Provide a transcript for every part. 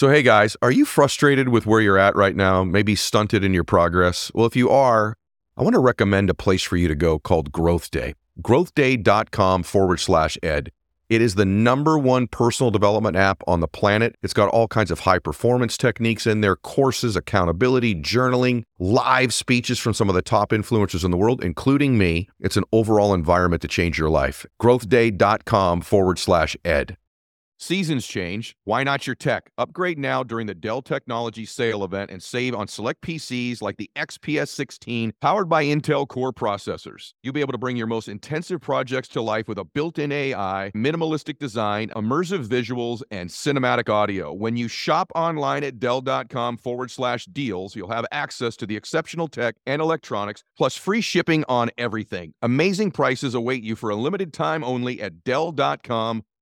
So, hey guys, are you frustrated with where you're at right now? Maybe stunted in your progress? Well, if you are, I want to recommend a place for you to go called Growth Day. Growthday.com forward slash ed. It is the number one personal development app on the planet. It's got all kinds of high performance techniques in there, courses, accountability, journaling, live speeches from some of the top influencers in the world, including me. It's an overall environment to change your life. Growthday.com forward slash ed. Seasons change. Why not your tech? Upgrade now during the Dell Technology Sale event and save on select PCs like the XPS 16 powered by Intel Core processors. You'll be able to bring your most intensive projects to life with a built in AI, minimalistic design, immersive visuals, and cinematic audio. When you shop online at Dell.com forward slash deals, you'll have access to the exceptional tech and electronics, plus free shipping on everything. Amazing prices await you for a limited time only at Dell.com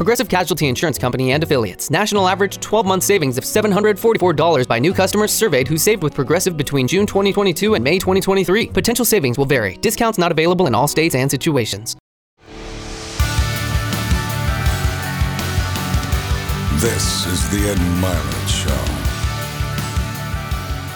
Progressive Casualty Insurance Company and affiliates. National average 12 month savings of $744 by new customers surveyed who saved with Progressive between June 2022 and May 2023. Potential savings will vary. Discounts not available in all states and situations. This is the Ed Mylett Show.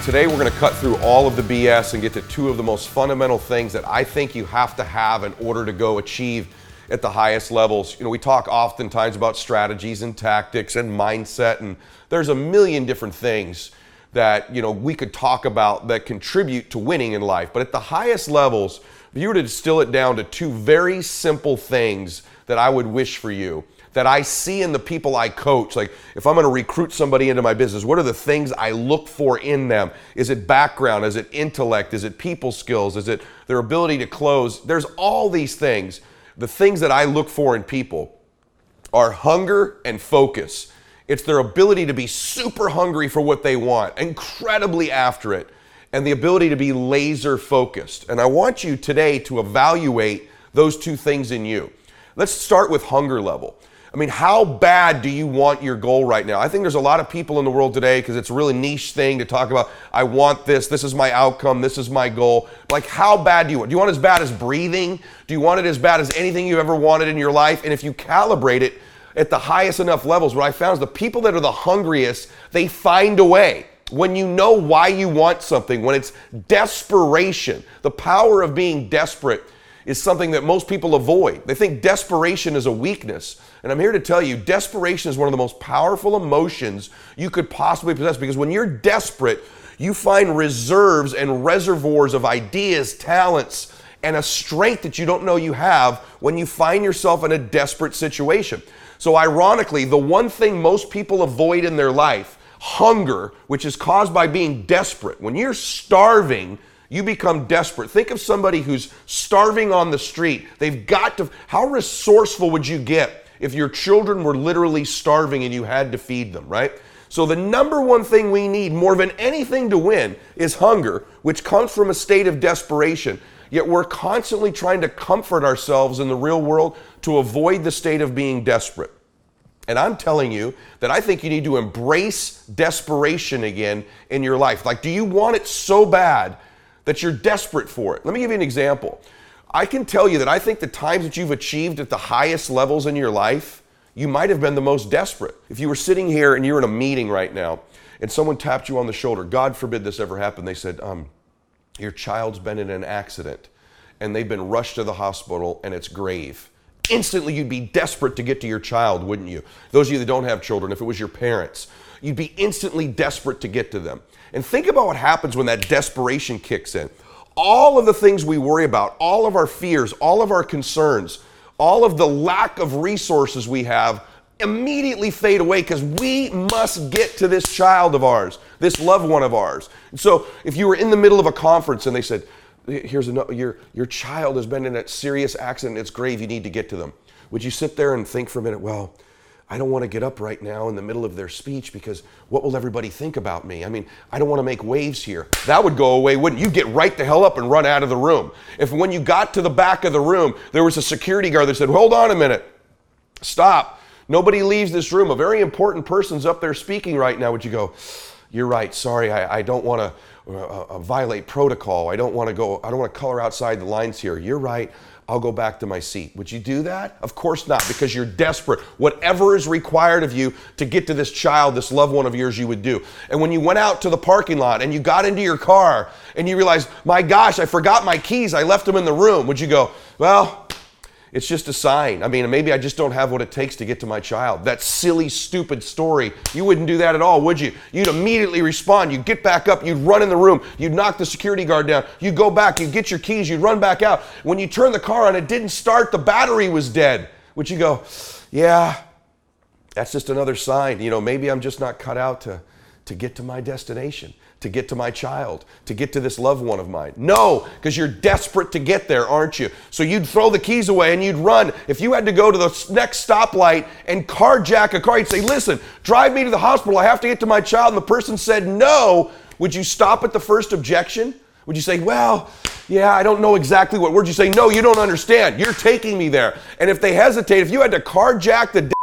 Today, we're going to cut through all of the BS and get to two of the most fundamental things that I think you have to have in order to go achieve at the highest levels. You know, we talk oftentimes about strategies and tactics and mindset, and there's a million different things that you know we could talk about that contribute to winning in life. But at the highest levels, if you were to distill it down to two very simple things that I would wish for you, that I see in the people I coach. Like if I'm going to recruit somebody into my business, what are the things I look for in them? Is it background? Is it intellect? Is it people skills? Is it their ability to close? There's all these things the things that I look for in people are hunger and focus. It's their ability to be super hungry for what they want, incredibly after it, and the ability to be laser focused. And I want you today to evaluate those two things in you. Let's start with hunger level. I mean, how bad do you want your goal right now? I think there's a lot of people in the world today because it's a really niche thing to talk about. I want this. This is my outcome. This is my goal. Like, how bad do you want? Do you want as bad as breathing? Do you want it as bad as anything you've ever wanted in your life? And if you calibrate it at the highest enough levels, what I found is the people that are the hungriest, they find a way. When you know why you want something, when it's desperation, the power of being desperate is something that most people avoid. They think desperation is a weakness. And I'm here to tell you, desperation is one of the most powerful emotions you could possibly possess because when you're desperate, you find reserves and reservoirs of ideas, talents, and a strength that you don't know you have when you find yourself in a desperate situation. So, ironically, the one thing most people avoid in their life, hunger, which is caused by being desperate, when you're starving, you become desperate. Think of somebody who's starving on the street. They've got to, how resourceful would you get if your children were literally starving and you had to feed them, right? So, the number one thing we need more than anything to win is hunger, which comes from a state of desperation. Yet we're constantly trying to comfort ourselves in the real world to avoid the state of being desperate. And I'm telling you that I think you need to embrace desperation again in your life. Like, do you want it so bad that you're desperate for it. Let me give you an example. I can tell you that I think the times that you've achieved at the highest levels in your life, you might have been the most desperate. If you were sitting here and you're in a meeting right now and someone tapped you on the shoulder, God forbid this ever happened, they said, um, Your child's been in an accident and they've been rushed to the hospital and it's grave. Instantly, you'd be desperate to get to your child, wouldn't you? Those of you that don't have children, if it was your parents, you'd be instantly desperate to get to them. And think about what happens when that desperation kicks in. All of the things we worry about, all of our fears, all of our concerns, all of the lack of resources we have immediately fade away because we must get to this child of ours, this loved one of ours. And so if you were in the middle of a conference and they said, here's a your your child has been in a serious accident, it's grave, you need to get to them. Would you sit there and think for a minute, well, I don't want to get up right now in the middle of their speech because what will everybody think about me? I mean, I don't want to make waves here. That would go away, wouldn't you? Get right the hell up and run out of the room. If when you got to the back of the room, there was a security guard that said, Hold on a minute, stop. Nobody leaves this room. A very important person's up there speaking right now. Would you go, You're right, sorry, I, I don't want to. Uh, uh, violate protocol. I don't want to go, I don't want to color outside the lines here. You're right. I'll go back to my seat. Would you do that? Of course not, because you're desperate. Whatever is required of you to get to this child, this loved one of yours, you would do. And when you went out to the parking lot and you got into your car and you realized, my gosh, I forgot my keys, I left them in the room, would you go, well, it's just a sign. I mean, maybe I just don't have what it takes to get to my child. That silly, stupid story. You wouldn't do that at all, would you? You'd immediately respond. You'd get back up. You'd run in the room. You'd knock the security guard down. You'd go back. You'd get your keys. You'd run back out. When you turn the car on, it didn't start. The battery was dead. Would you go, yeah, that's just another sign. You know, maybe I'm just not cut out to, to get to my destination to get to my child, to get to this loved one of mine. No, because you're desperate to get there, aren't you? So you'd throw the keys away and you'd run. If you had to go to the next stoplight and carjack a car, you'd say, Listen, drive me to the hospital. I have to get to my child. And the person said no. Would you stop at the first objection? Would you say, Well, yeah, I don't know exactly what word you say. No, you don't understand. You're taking me there. And if they hesitate, if you had to carjack the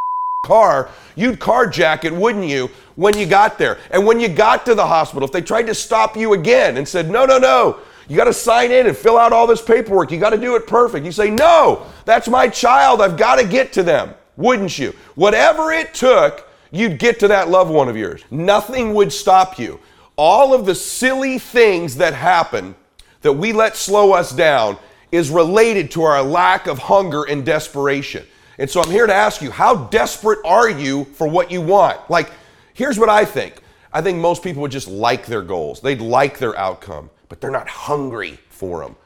car, you'd carjack it, wouldn't you, when you got there? And when you got to the hospital, if they tried to stop you again and said, no, no, no, you got to sign in and fill out all this paperwork, you got to do it perfect. You say, no, that's my child, I've got to get to them, wouldn't you? Whatever it took, you'd get to that loved one of yours. Nothing would stop you. All of the silly things that happen that we let slow us down is related to our lack of hunger and desperation. And so I'm here to ask you, how desperate are you for what you want? Like, here's what I think. I think most people would just like their goals. They'd like their outcome, but they're not hungry for them.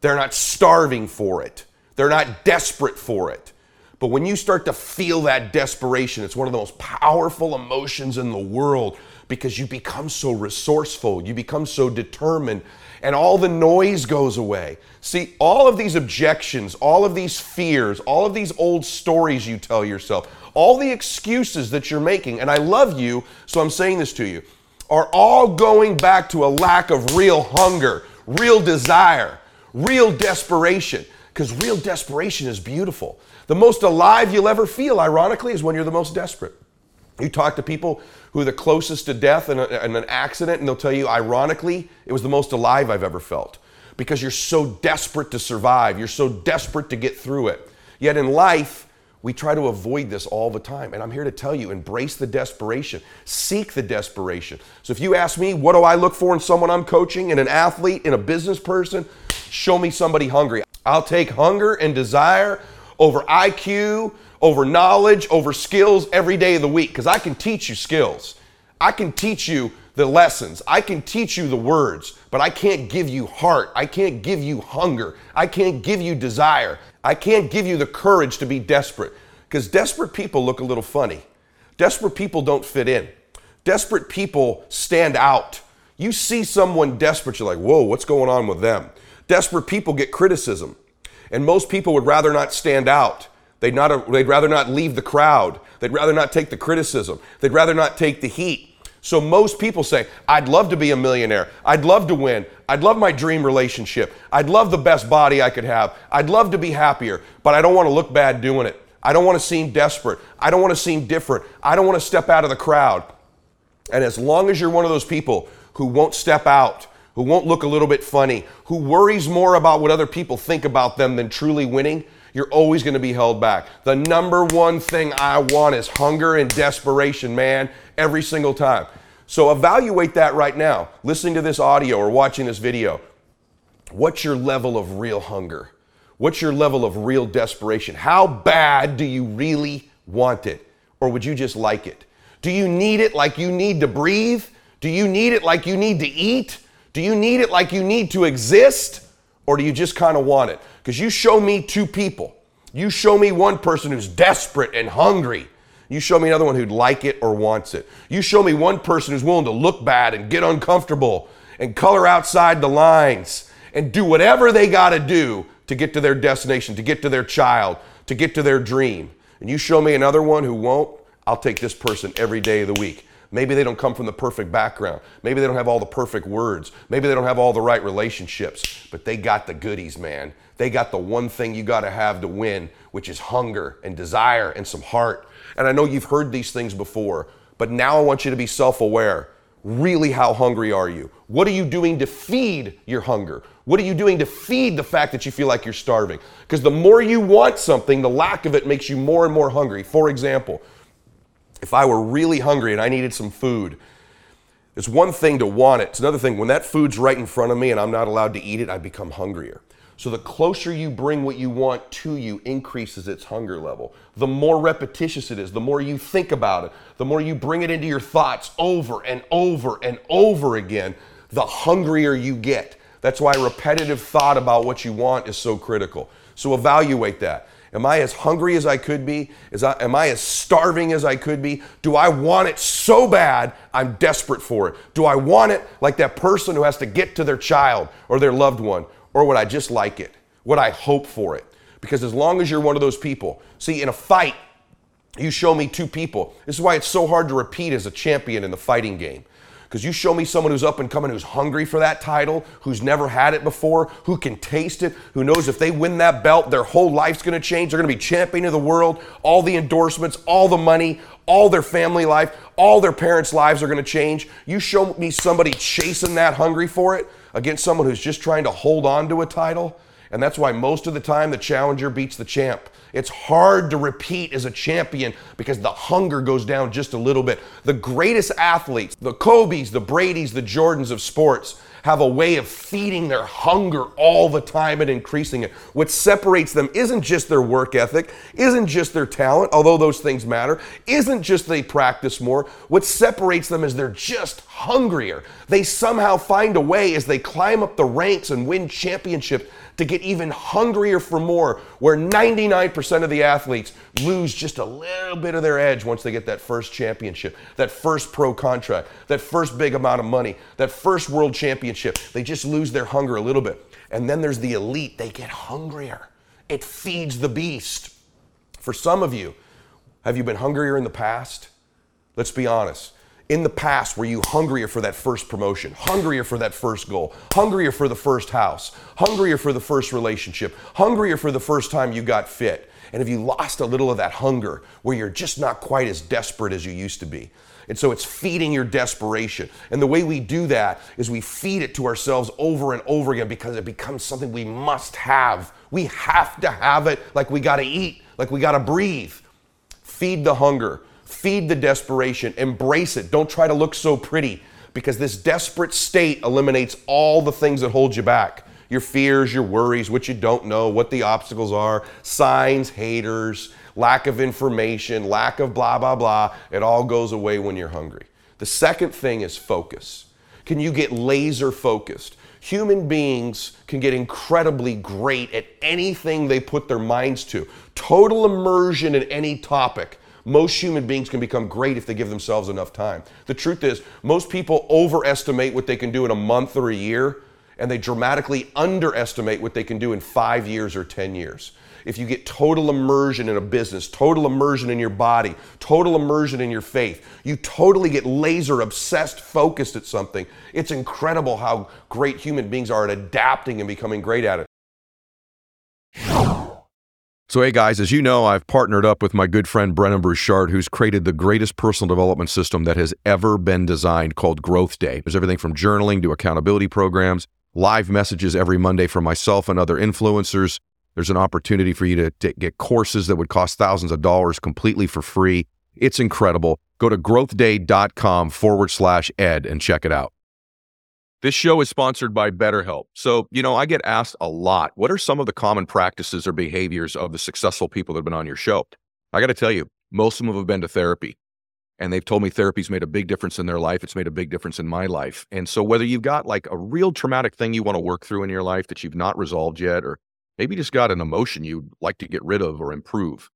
They're not starving for it. They're not desperate for it. But when you start to feel that desperation, it's one of the most powerful emotions in the world because you become so resourceful, you become so determined, and all the noise goes away. See, all of these objections, all of these fears, all of these old stories you tell yourself, all the excuses that you're making, and I love you, so I'm saying this to you, are all going back to a lack of real hunger, real desire, real desperation. Because real desperation is beautiful. The most alive you'll ever feel, ironically, is when you're the most desperate. You talk to people who are the closest to death in, a, in, an accident, and they'll tell you, ironically, it was the most alive I've ever felt because you're so desperate to survive. You're so desperate to get through it. Yet in life, we try to avoid this all the time. And I'm here to tell you embrace the desperation, seek the desperation. So if you ask me, what do I look for in someone I'm coaching, in an athlete, in a business person? Show me somebody hungry. I'll take hunger and desire over IQ, over knowledge, over skills every day of the week because I can teach you skills. I can teach you the lessons. I can teach you the words, but I can't give you heart. I can't give you hunger. I can't give you desire. I can't give you the courage to be desperate because desperate people look a little funny. Desperate people don't fit in. Desperate people stand out. You see someone desperate, you're like, whoa, what's going on with them? Desperate people get criticism. And most people would rather not stand out. They'd, not, they'd rather not leave the crowd. They'd rather not take the criticism. They'd rather not take the heat. So most people say, I'd love to be a millionaire. I'd love to win. I'd love my dream relationship. I'd love the best body I could have. I'd love to be happier, but I don't want to look bad doing it. I don't want to seem desperate. I don't want to seem different. I don't want to step out of the crowd. And as long as you're one of those people who won't step out, who won't look a little bit funny, who worries more about what other people think about them than truly winning, you're always going to be held back. The number one thing I want is hunger and desperation, man, every single time. So evaluate that right now, listening to this audio or watching this video. What's your level of real hunger? What's your level of real desperation? How bad do you really want it? Or would you just like it? Do you need it like you need to breathe? Do you need it like you need to eat? Do you need it like you need to exist? Or do you just kind of want it? Because you show me two people. You show me one person who's desperate and hungry. You show me another one who'd like it or wants it. You show me one person who's willing to look bad and get uncomfortable and color outside the lines and do whatever they got to do to get to their destination, to get to their child, to get to their dream. And you show me another one who won't, I'll take this person every day of the week. Maybe they don't come from the perfect background. Maybe they don't have all the perfect words. Maybe they don't have all the right relationships, but they got the goodies, man. They got the one thing you got to have to win, which is hunger and desire and some heart. And I know you've heard these things before, but now I want you to be self aware. Really, how hungry are you? What are you doing to feed your hunger? What are you doing to feed the fact that you feel like you're starving? Because the more you want something, the lack of it makes you more and more hungry. For example, if I were really hungry and I needed some food, it's one thing to want it. It's another thing when that food's right in front of me and I'm not allowed to eat it, I become hungrier. So the closer you bring what you want to you increases its hunger level. The more repetitious it is, the more you think about it, the more you bring it into your thoughts over and over and over again, the hungrier you get. That's why repetitive thought about what you want is so critical. So evaluate that. Am I as hungry as I could be? Is I, am I as starving as I could be? Do I want it so bad I'm desperate for it? Do I want it like that person who has to get to their child or their loved one? Or would I just like it? Would I hope for it? Because as long as you're one of those people, see, in a fight, you show me two people. This is why it's so hard to repeat as a champion in the fighting game. Because you show me someone who's up and coming, who's hungry for that title, who's never had it before, who can taste it, who knows if they win that belt, their whole life's gonna change. They're gonna be champion of the world, all the endorsements, all the money, all their family life, all their parents' lives are gonna change. You show me somebody chasing that hungry for it against someone who's just trying to hold on to a title. And that's why most of the time the challenger beats the champ. It's hard to repeat as a champion because the hunger goes down just a little bit. The greatest athletes, the Kobe's, the Brady's, the Jordans of sports, have a way of feeding their hunger all the time and increasing it. What separates them isn't just their work ethic, isn't just their talent, although those things matter, isn't just they practice more. What separates them is they're just hungrier. They somehow find a way as they climb up the ranks and win championships to get even hungrier for more, where 99% of the athletes lose just a little bit of their edge once they get that first championship, that first pro contract, that first big amount of money, that first world championship. They just lose their hunger a little bit. And then there's the elite, they get hungrier. It feeds the beast. For some of you, have you been hungrier in the past? Let's be honest in the past were you hungrier for that first promotion, hungrier for that first goal, hungrier for the first house, hungrier for the first relationship, hungrier for the first time you got fit? And have you lost a little of that hunger where you're just not quite as desperate as you used to be? And so it's feeding your desperation. And the way we do that is we feed it to ourselves over and over again because it becomes something we must have. We have to have it like we gotta eat, like we gotta breathe. Feed the hunger. Feed the desperation, embrace it. Don't try to look so pretty because this desperate state eliminates all the things that hold you back your fears, your worries, what you don't know, what the obstacles are, signs, haters, lack of information, lack of blah, blah, blah. It all goes away when you're hungry. The second thing is focus. Can you get laser focused? Human beings can get incredibly great at anything they put their minds to. Total immersion in any topic most human beings can become great if they give themselves enough time. The truth is, most people overestimate what they can do in a month or a year, and they dramatically underestimate what they can do in five years or 10 years. If you get total immersion in a business, total immersion in your body, total immersion in your faith, you totally get laser obsessed focused at something. It's incredible how great human beings are at adapting and becoming great at it. So, hey guys, as you know, I've partnered up with my good friend Brendon Burchard, who's created the greatest personal development system that has ever been designed called Growth Day. There's everything from journaling to accountability programs, live messages every Monday from myself and other influencers. There's an opportunity for you to, get courses that would cost thousands of dollars completely for free. It's incredible. Go to growthday.com forward slash ed and check it out. This show is sponsored by BetterHelp. So, you know, I get asked a lot what are some of the common practices or behaviors of the successful people that have been on your show? I got to tell you, most of them have been to therapy. And they've told me therapy's made a big difference in their life. It's made a big difference in my life. And so, whether you've got like a real traumatic thing you want to work through in your life that you've not resolved yet, or maybe just got an emotion you'd like to get rid of or improve,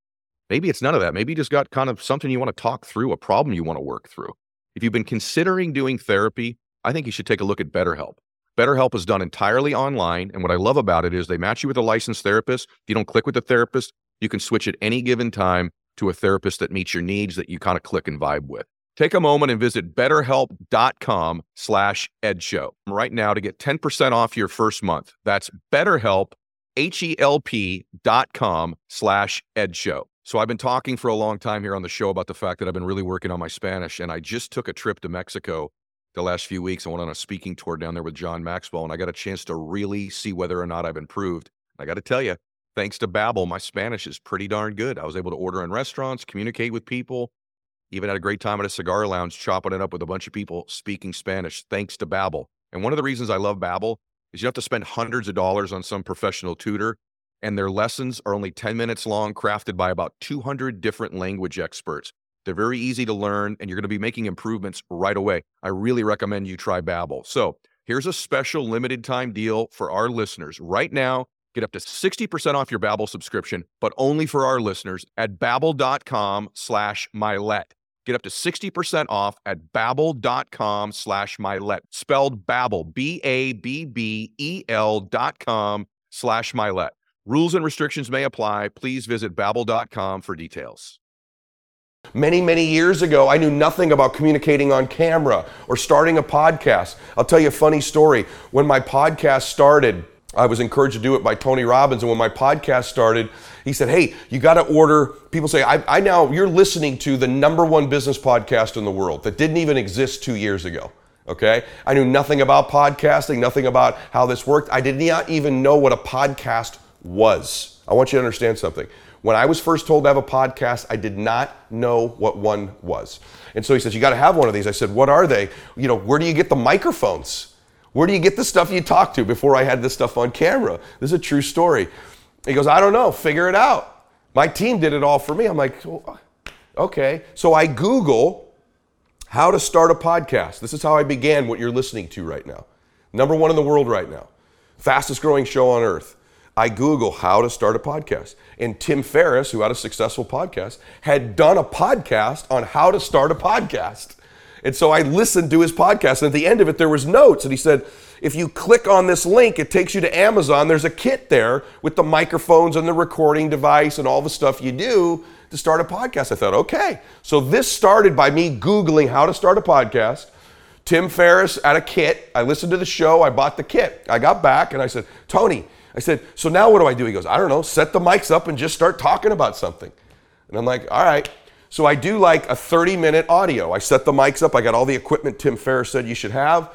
maybe it's none of that. Maybe you just got kind of something you want to talk through, a problem you want to work through. If you've been considering doing therapy, I think you should take a look at BetterHelp. BetterHelp is done entirely online. And what I love about it is they match you with a licensed therapist. If you don't click with the therapist, you can switch at any given time. to a therapist that meets your needs that you kind of click and vibe with. Take a moment and visit betterhelp.com slash edshow right now to get 10% off your first month. That's betterhelp, H-E-L-P dot com slash edshow. So I've been talking for a long time here on the show about the fact that I've been really working on my Spanish, and I just took a trip to Mexico the last few weeks. I went on a speaking tour down there with John Maxwell, and I got a chance to really see whether or not I've improved. I got to tell you, thanks to Babbel, my Spanish is pretty darn good. I was able to order in restaurants, communicate with people, even had a great time at a cigar lounge chopping it up with a bunch of people speaking Spanish thanks to Babbel. And one of the reasons I love Babbel is you don't have to spend hundreds of dollars on some professional tutor and their lessons are only 10 minutes long, crafted by about 200 different language experts. They're very easy to learn and you're going to be making improvements right away. I really recommend you try Babbel. So, here's a special limited time deal for our listeners. Right now, get up to 60% off your Babbel subscription, but only for our listeners at babbel.com slash mylett. Get up to 60% off at babbel.com slash mylett. Spelled Babbel, B-A-B-B-E-L dot com slash mylett. Rules and restrictions may apply. Please visit babbel.com for details. Many, many years ago, I knew nothing about communicating on camera or starting a podcast. I'll tell you a funny story. When my podcast started, I was encouraged to do it by Tony Robbins. And when my podcast started, he said, Hey, you got to order. People say, I, I now, you're listening to the number one business podcast in the world that didn't even exist two years ago. Okay. I knew nothing about podcasting, nothing about how this worked. I did not even know what a podcast was. I want you to understand something. When I was first told to have a podcast, I did not know what one was. And so he says, You got to have one of these. I said, What are they? You know, where do you get the microphones? Where do you get the stuff you talk to before I had this stuff on camera? This is a true story. He goes, I don't know, figure it out. My team did it all for me. I'm like, okay. So I Google how to start a podcast. This is how I began what you're listening to right now. Number one in the world right now, fastest growing show on earth. I Google how to start a podcast. And Tim Ferriss, who had a successful podcast, had done a podcast on how to start a podcast. And so I listened to his podcast. And at the end of it, there was notes. And he said, if you click on this link, it takes you to Amazon. There's a kit there with the microphones and the recording device and all the stuff you do to start a podcast. I thought, okay. So this started by me Googling how to start a podcast. Tim Ferriss had a kit. I listened to the show. I bought the kit. I got back and I said, Tony, I said, so now what do I do? He goes, I don't know, set the mics up and just start talking about something. And I'm like, all right. So I do like a 30 minute audio. I set the mics up. I got all the equipment Tim Ferriss said you should have.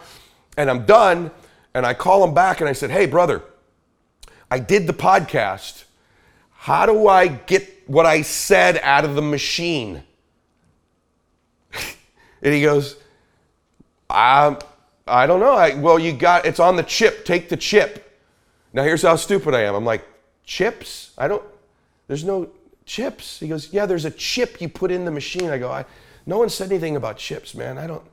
And I'm done. And I call him back and I said, hey, brother, I did the podcast. How do I get what I said out of the machine? and he goes, I, I don't know. I, well, you got, it's on the chip. Take the chip. Now here's how stupid I am. I'm like, chips? I don't, there's no chips. He goes, yeah, there's a chip you put in the machine. I go, I, no one said anything about chips, man. I don't,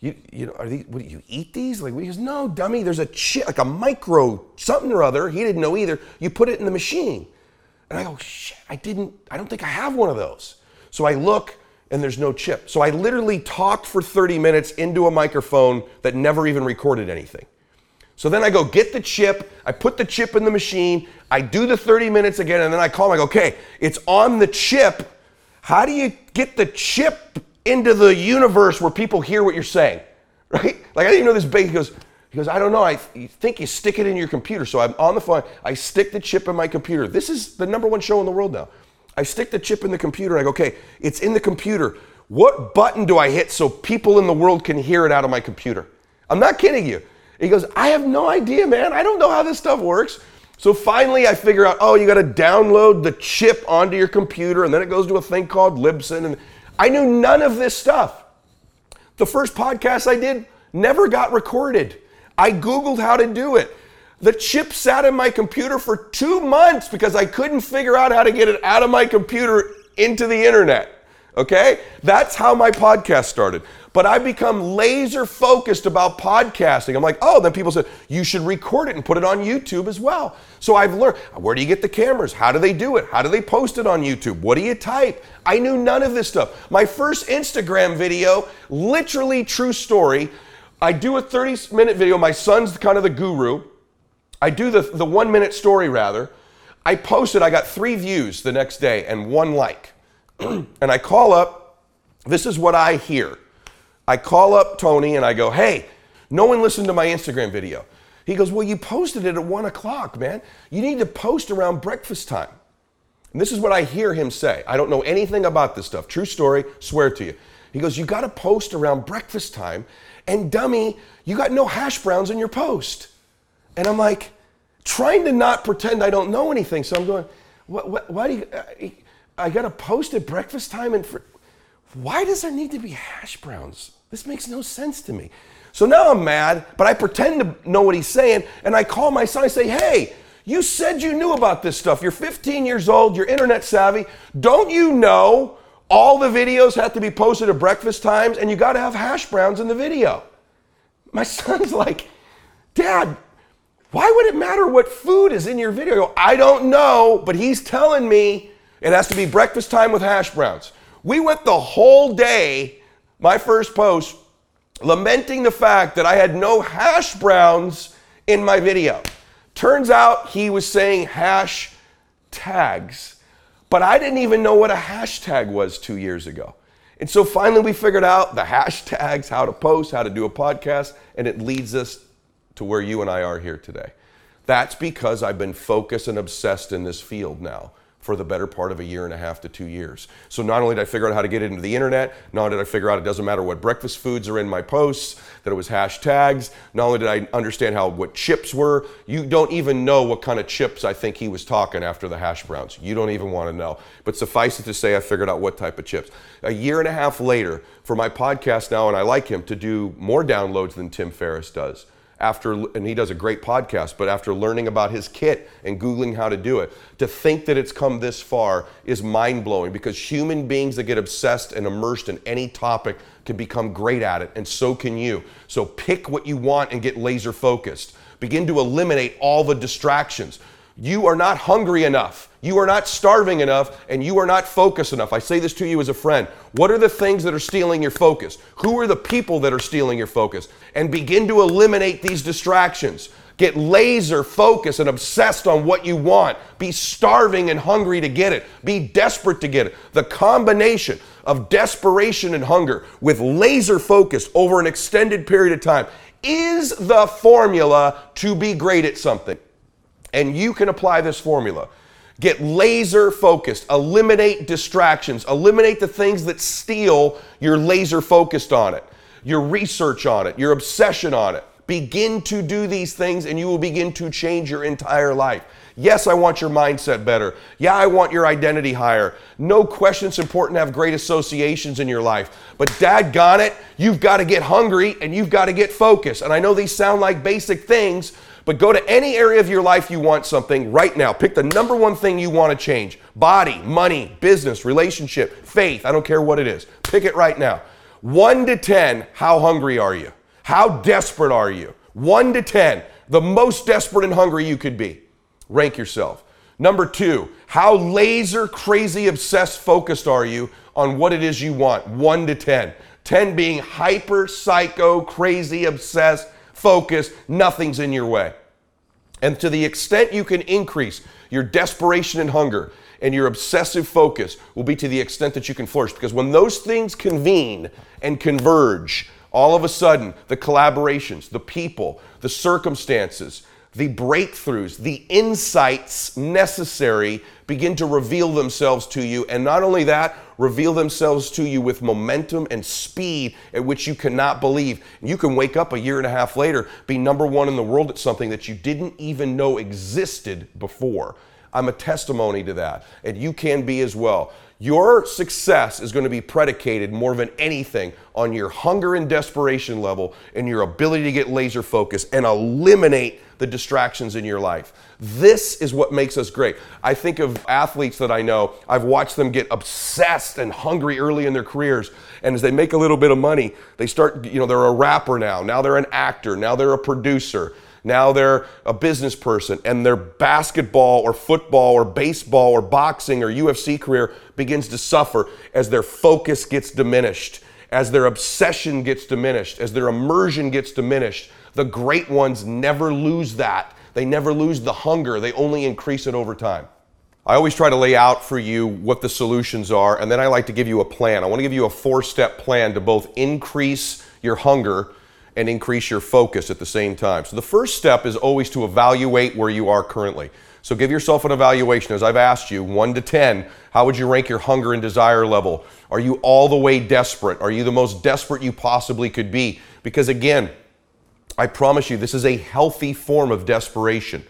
you, you know, are these, what do you eat these? Like, he goes, no, dummy, there's a chip, like a micro something or other. He didn't know either. You put it in the machine. And I go, shit, I didn't, I don't think I have one of those. So I look and there's no chip. So I literally talked for 30 minutes into a microphone that never even recorded anything. So then I go get the chip, I put the chip in the machine, I do the 30 minutes again, and then I call him, I go, okay, it's on the chip. How do you get the chip into the universe where people hear what you're saying? Right? Like I didn't even know this big. He goes, he goes, I don't know. I think you stick it in your computer. So I'm on the phone. I stick the chip in my computer. This is the number one show in the world now. I stick the chip in the computer. and I go, okay, it's in the computer. What button do I hit so people in the world can hear it out of my computer? I'm not kidding you. He goes, I have no idea, man. I don't know how this stuff works. So finally, I figure out, oh, you got to download the chip onto your computer, and then it goes to a thing called Libsyn. And I knew none of this stuff. The first podcast I did never got recorded. I Googled how to do it. The chip sat in my computer for two months because I couldn't figure out how to get it out of my computer into the internet. Okay? That's how my podcast started. But I've become laser focused about podcasting. I'm like, oh, then people said, you should record it and put it on YouTube as well. So I've learned where do you get the cameras? How do they do it? How do they post it on YouTube? What do you type? I knew none of this stuff. My first Instagram video, literally true story. I do a 30 minute video. My son's kind of the guru. I do the, the one minute story rather. I posted, I got three views the next day and one like. and I call up, this is what I hear. I call up Tony and I go, hey, no one listened to my Instagram video. He goes, well, you posted it at one o'clock, man. You need to post around breakfast time. And this is what I hear him say. I don't know anything about this stuff. True story, swear to you. He goes, You got to post around breakfast time. And dummy, you got no hash browns in your post. And I'm like, trying to not pretend I don't know anything. So I'm going, what, what, why do you, uh, I, got to post at breakfast time and for, why does there need to be hash browns? This makes no sense to me. So now I'm mad, but I pretend to know what he's saying, and I call my son. I say, "Hey, you said you knew about this stuff. You're 15 years old. You're internet savvy. Don't you know all the videos have to be posted at breakfast times, and you got to have hash browns in the video?" My son's like, "Dad, why would it matter what food is in your video?" I, go, I don't know, but he's telling me it has to be breakfast time with hash browns. We went the whole day. My first post lamenting the fact that I had no hash browns in my video. Turns out he was saying hash tags, but I didn't even know what a hashtag was two years ago. And so finally we figured out the hashtags, how to post, how to do a podcast, and it leads us to where you and I are here today. That's because I've been focused and obsessed in this field now for the better part of a year and a half to two years. So not only did I figure out how to get it into the internet, not only did I figure out it doesn't matter what breakfast foods are in my posts, that it was hashtags, not only did I understand how what chips were, you don't even know what kind of chips I think he was talking after the hash browns. You don't even want to know. But suffice it to say, I figured out what type of chips. A year and a half later, for my podcast now, and I like him to do more downloads than Tim Ferriss does after, and he does a great podcast, but after learning about his kit and Googling how to do it, to think that it's come this far is mind blowing because human beings that get obsessed and immersed in any topic can become great at it, and so can you. So pick what you want and get laser focused. Begin to eliminate all the distractions. You are not hungry enough. You are not starving enough and you are not focused enough. I say this to you as a friend. What are the things that are stealing your focus? Who are the people that are stealing your focus? And begin to eliminate these distractions. Get laser focused and obsessed on what you want. Be starving and hungry to get it. Be desperate to get it. The combination of desperation and hunger with laser focus over an extended period of time is the formula to be great at something. And you can apply this formula. Get laser focused, eliminate distractions, eliminate the things that steal your laser focused on it, your research on it, your obsession on it. Begin to do these things and you will begin to change your entire life. Yes, I want your mindset better. Yeah, I want your identity higher. No question it's important to have great associations in your life. But daggone it, you've got to get hungry and you've got to get focused. And I know these sound like basic things, but go to any area of your life you want something right now. Pick the number one thing you want to change body, money, business, relationship, faith. I don't care what it is. Pick it right now. One to 10, how hungry are you? How desperate are you? One to 10, the most desperate and hungry you could be. Rank yourself. Number two, how laser crazy obsessed focused are you on what it is you want? One to 10. 10 being hyper psycho crazy obsessed focus, nothing's in your way. And to the extent you can increase your desperation and hunger and your obsessive focus will be to the extent that you can flourish. Because when those things convene and converge, all of a sudden, the collaborations, the people, the circumstances, the breakthroughs, the insights necessary begin to reveal themselves to you. And not only that, reveal themselves to you with momentum and speed at which you cannot believe. You can wake up a year and a half later, be number one in the world at something that you didn't even know existed before. I'm a testimony to that, and you can be as well. Your success is going to be predicated more than anything on your hunger and desperation level and your ability to get laser focused and eliminate the distractions in your life. This is what makes us great. I think of athletes that I know, I've watched them get obsessed and hungry early in their careers. And as they make a little bit of money, they start, you know, they're a rapper now, now they're an actor, now they're a producer. Now they're a business person and their basketball or football or baseball or boxing or UFC career begins to suffer as their focus gets diminished, as their obsession gets diminished, as their immersion gets diminished. The great ones never lose that. They never lose the hunger, they only increase it over time. I always try to lay out for you what the solutions are, and then I like to give you a plan. I want to give you a four step plan to both increase your hunger and increase your focus at the same time. So, the first step is always to evaluate where you are currently. So, give yourself an evaluation. As I've asked you, one to 10, how would you rank your hunger and desire level? Are you all the way desperate? Are you the most desperate you possibly could be? Because, again, I promise you, this is a healthy form of desperation.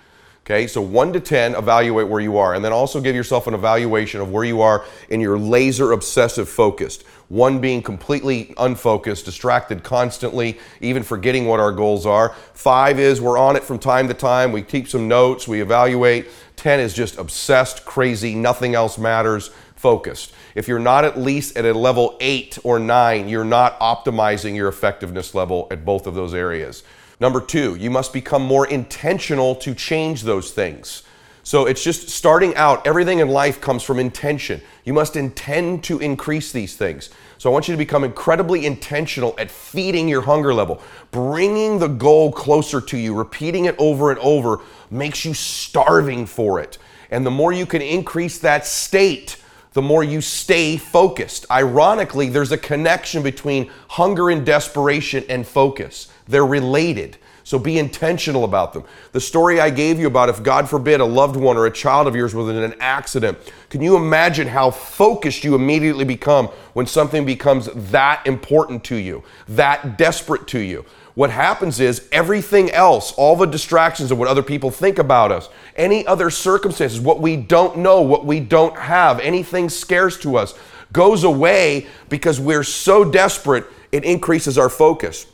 Okay, so one to 10, evaluate where you are, and then also give yourself an evaluation of where you are in your laser obsessive focused. One being completely unfocused, distracted constantly, even forgetting what our goals are. Five is we're on it from time to time, we keep some notes, we evaluate. 10 is just obsessed, crazy, nothing else matters, focused. If you're not at least at a level eight or nine, you're not optimizing your effectiveness level at both of those areas. Number two, you must become more intentional to change those things. So it's just starting out, everything in life comes from intention. You must intend to increase these things. So I want you to become incredibly intentional at feeding your hunger level. Bringing the goal closer to you, repeating it over and over makes you starving for it. And the more you can increase that state, the more you stay focused. Ironically, there's a connection between hunger and desperation and focus. They're related. So be intentional about them. The story I gave you about if, God forbid, a loved one or a child of yours was in an accident, can you imagine how focused you immediately become when something becomes that important to you, that desperate to you? What happens is everything else, all the distractions of what other people think about us, any other circumstances, what we don't know, what we don't have, anything scarce to us, goes away because we're so desperate, it increases our focus.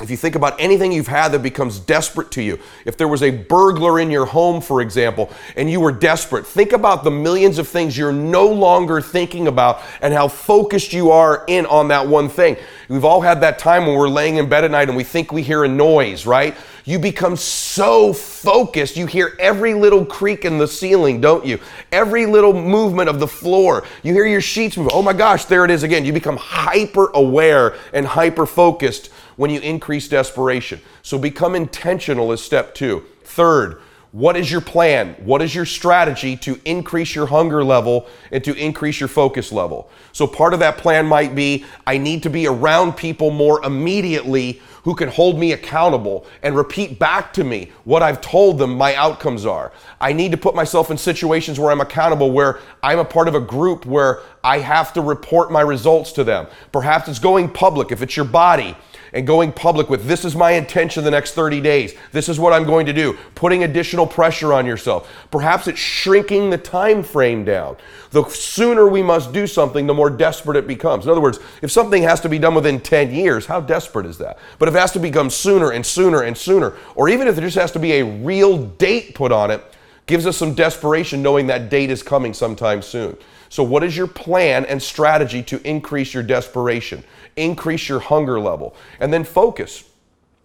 If you think about anything you've had that becomes desperate to you, if there was a burglar in your home, for example, and you were desperate, think about the millions of things you're no longer thinking about and how focused you are in on that one thing. We've all had that time when we're laying in bed at night and we think we hear a noise, right? You become so focused, you hear every little creak in the ceiling, don't you? Every little movement of the floor. You hear your sheets move. Oh my gosh, there it is again. You become hyper aware and hyper focused when you increase desperation. So become intentional is step two. Third, what is your plan? What is your strategy to increase your hunger level and to increase your focus level? So, part of that plan might be I need to be around people more immediately who can hold me accountable and repeat back to me what I've told them my outcomes are. I need to put myself in situations where I'm accountable, where I'm a part of a group where I have to report my results to them. Perhaps it's going public if it's your body and going public with this is my intention the next 30 days. This is what I'm going to do. Putting additional pressure on yourself. Perhaps it's shrinking the time frame down. The sooner we must do something, the more desperate it becomes. In other words, if something has to be done within 10 years, how desperate is that? But if it has to become sooner and sooner and sooner, or even if there just has to be a real date put on it, gives us some desperation knowing that date is coming sometime soon. So, what is your plan and strategy to increase your desperation? increase your hunger level. And then focus.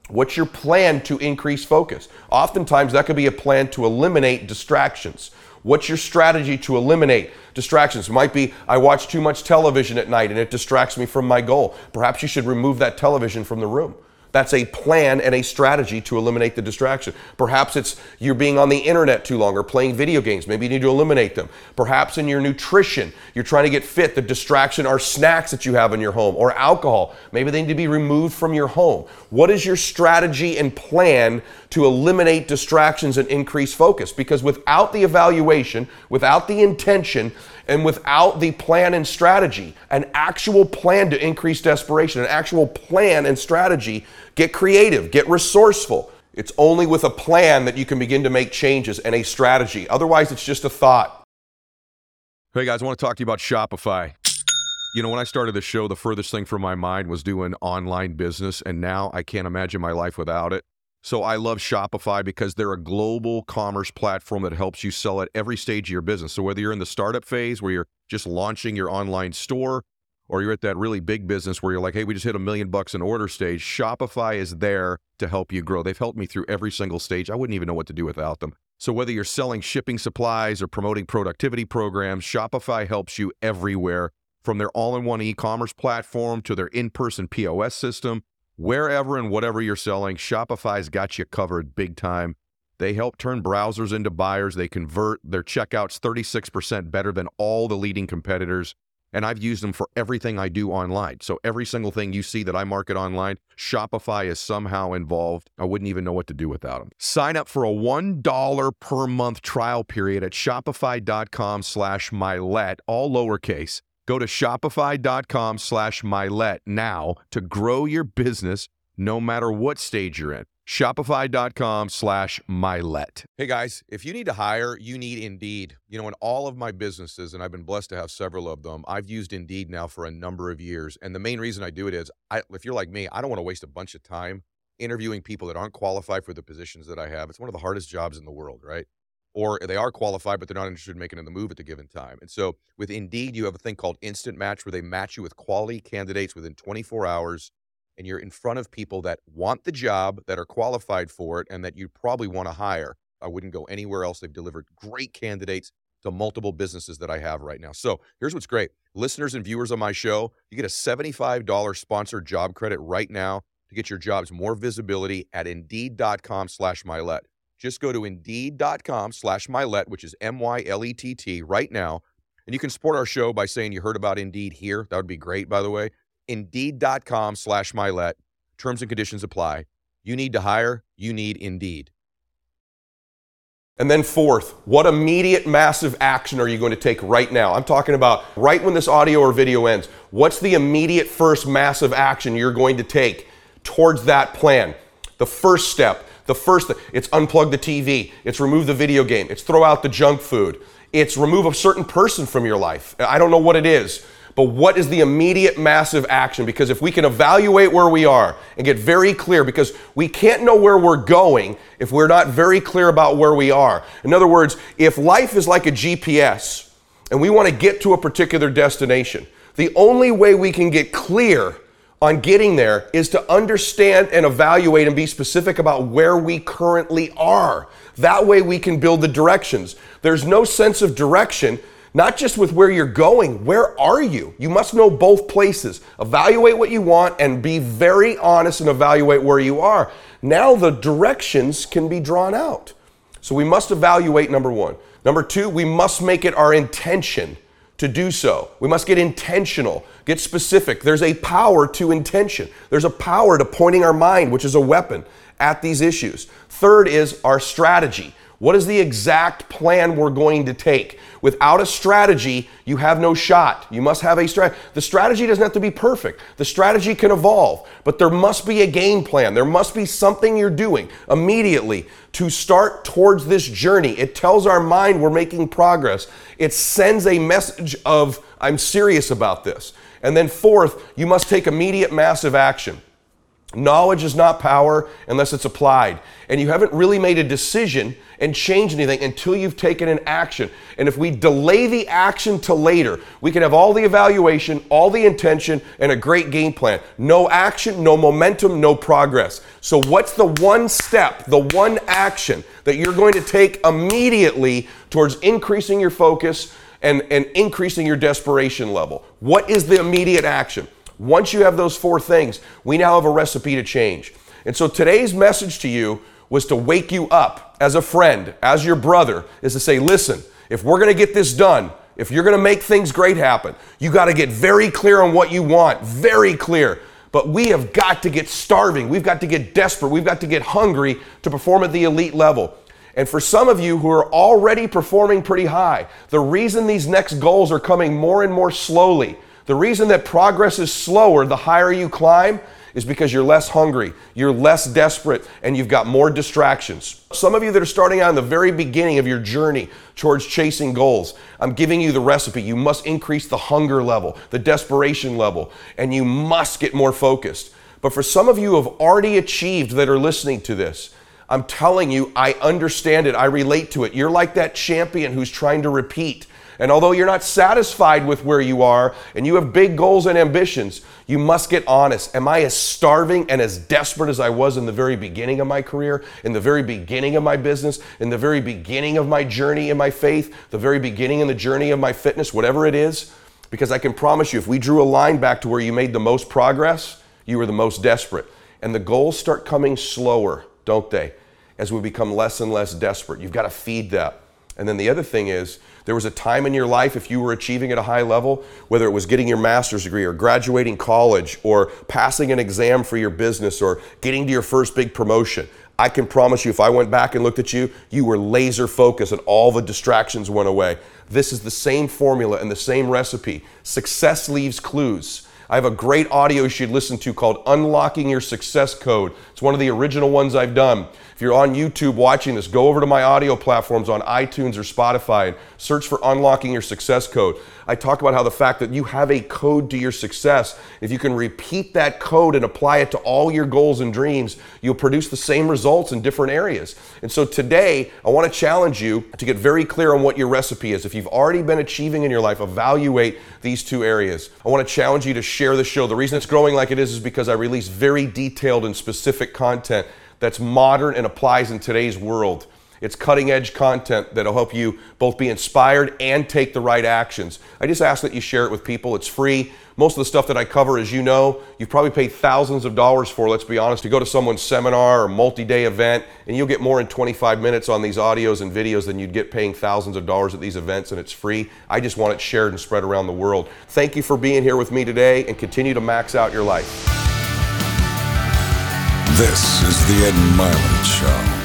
What's your plan to increase focus? Oftentimes, that could be a plan to eliminate distractions. What's your strategy to eliminate distractions? It might be I watch too much television at night and it distracts me from my goal. Perhaps you should remove that television from the room. That's a plan and a strategy to eliminate the distraction. Perhaps it's you're being on the internet too long or playing video games. Maybe you need to eliminate them. Perhaps in your nutrition, you're trying to get fit. The distraction are snacks that you have in your home or alcohol. Maybe they need to be removed from your home. What is your strategy and plan to eliminate distractions and increase focus? Because without the evaluation, without the intention, and without the plan and strategy, an actual plan to increase desperation, an actual plan and strategy, get creative, get resourceful. It's only with a plan that you can begin to make changes and a strategy. Otherwise, it's just a thought. Hey guys, I want to talk to you about Shopify. You know, when I started the show, the furthest thing from my mind was doing online business, and now I can't imagine my life without it. So I love Shopify because they're a global commerce platform that helps you sell at every stage of your business. So whether you're in the startup phase where you're just launching your online store or you're at that really big business where you're like, hey, we just hit a million bucks in order stage, Shopify is there to help you grow. They've helped me through every single stage. I wouldn't even know what to do without them. So whether you're selling shipping supplies or promoting productivity programs, Shopify helps you everywhere from their all-in-one e-commerce platform to their in-person POS system Wherever and whatever you're selling, Shopify's got you covered big time. They help turn browsers into buyers. They convert their checkouts 36% better than all the leading competitors. And I've used them for everything I do online. So every single thing you see that I market online, Shopify is somehow involved. I wouldn't even know what to do without them. Sign up for a $1 per month trial period at shopify.com slash mylett, all lowercase. Go to shopify.com slash mylett now to grow your business no matter what stage you're in. Shopify.com slash mylett. Hey guys, if you need to hire, you need Indeed. You know, in all of my businesses, and I've been blessed to have several of them, I've used Indeed now for a number of years. And the main reason I do it is I, if you're like me, I don't want to waste a bunch of time interviewing people that aren't qualified for the positions that I have. It's one of the hardest jobs in the world, right? Or they are qualified, but they're not interested in making the move at the given time. And so with Indeed, you have a thing called Instant Match where they match you with quality candidates within 24 hours and you're in front of people that want the job, that are qualified for it, and that you probably want to hire. I wouldn't go anywhere else. They've delivered great candidates to multiple businesses that I have right now. So here's what's great listeners and viewers on my show, you get a $75 sponsored job credit right now to get your jobs more visibility at indeed.com slash mylett. Just go to indeed.com slash mylett, which is M Y L E T T, right now. And you can support our show by saying you heard about Indeed here. That would be great, by the way. Indeed.com slash mylett. Terms and conditions apply. You need to hire, you need Indeed. And then, fourth, what immediate massive action are you going to take right now? I'm talking about right when this audio or video ends. What's the immediate first massive action you're going to take towards that plan? The first step, the first, it's unplug the TV, it's remove the video game, it's throw out the junk food, it's remove a certain person from your life. I don't know what it is. But what is the immediate massive action? Because if we can evaluate where we are and get very clear, because we can't know where we're going if we're not very clear about where we are. In other words, if life is like a GPS and we want to get to a particular destination, the only way we can get clear on getting there is to understand and evaluate and be specific about where we currently are. That way we can build the directions. There's no sense of direction not just with where you're going, where are you? You must know both places. Evaluate what you want and be very honest and evaluate where you are. Now the directions can be drawn out. So we must evaluate number one. Number two, we must make it our intention to do so. We must get intentional, get specific. There's a power to intention, there's a power to pointing our mind, which is a weapon, at these issues. Third is our strategy. What is the exact plan we're going to take? Without a strategy, you have no shot. You must have a strategy. The strategy doesn't have to be perfect. The strategy can evolve, but there must be a game plan. There must be something you're doing immediately to start towards this journey. It tells our mind we're making progress. It sends a message of, I'm serious about this. And then, fourth, you must take immediate massive action. Knowledge is not power unless it's applied. And you haven't really made a decision and changed anything until you've taken an action. And if we delay the action to later, we can have all the evaluation, all the intention, and a great game plan. No action, no momentum, no progress. So, what's the one step, the one action that you're going to take immediately towards increasing your focus and, and increasing your desperation level? What is the immediate action? Once you have those four things, we now have a recipe to change. And so today's message to you was to wake you up as a friend, as your brother, is to say, listen, if we're gonna get this done, if you're gonna make things great happen, you gotta get very clear on what you want, very clear. But we have got to get starving. We've got to get desperate. We've got to get hungry to perform at the elite level. And for some of you who are already performing pretty high, the reason these next goals are coming more and more slowly the reason that progress is slower the higher you climb is because you're less hungry, you're less desperate, and you've got more distractions. Some of you that are starting out in the very beginning of your journey towards chasing goals, I'm giving you the recipe. You must increase the hunger level, the desperation level, and you must get more focused. But for some of you who have already achieved that are listening to this, I'm telling you, I understand it. I relate to it. You're like that champion who's trying to repeat. And although you're not satisfied with where you are and you have big goals and ambitions, you must get honest. Am I as starving and as desperate as I was in the very beginning of my career, in the very beginning of my business, in the very beginning of my journey in my faith, the very beginning in the journey of my fitness, whatever it is? Because I can promise you, if we drew a line back to where you made the most progress, you were the most desperate. And the goals start coming slower, don't they? as we become less and less desperate. You've got to feed that. And then the other thing is, there was a time in your life, if you were achieving at a high level, whether it was getting your master's degree or graduating college or passing an exam for your business or getting to your first big promotion, I can promise you, if I went back and looked at you, you were laser focused and all the distractions went away. This is the same formula and the same recipe. Success leaves clues. I have a great audio you should listen to called Unlocking Your Success Code. It's one of the original ones I've done. If you're on YouTube watching this, go over to my audio platforms on iTunes or Spotify and search for Unlocking Your Success Code. I talk about how the fact that you have a code to your success, if you can repeat that code and apply it to all your goals and dreams, you'll produce the same results in different areas. And so today, I want to challenge you to get very clear on what your recipe is. If you've already been achieving in your life, evaluate these two areas. I want to challenge you to share the show. The reason it's growing like it is is because I release very detailed and specific content that's modern and applies in today's world. It's cutting edge content that'll help you both be inspired and take the right actions. I just ask that you share it with people. It's free. Most of the stuff that I cover, as you know, you've probably paid thousands of dollars for, let's be honest, to go to someone's seminar or multi day event, and you'll get more in 25 minutes on these audios and videos than you'd get paying thousands of dollars at these events, and it's free. I just want it shared and spread around the world. Thank you for being here with me today, and continue to max out your life. This is the Ed Mylett Show.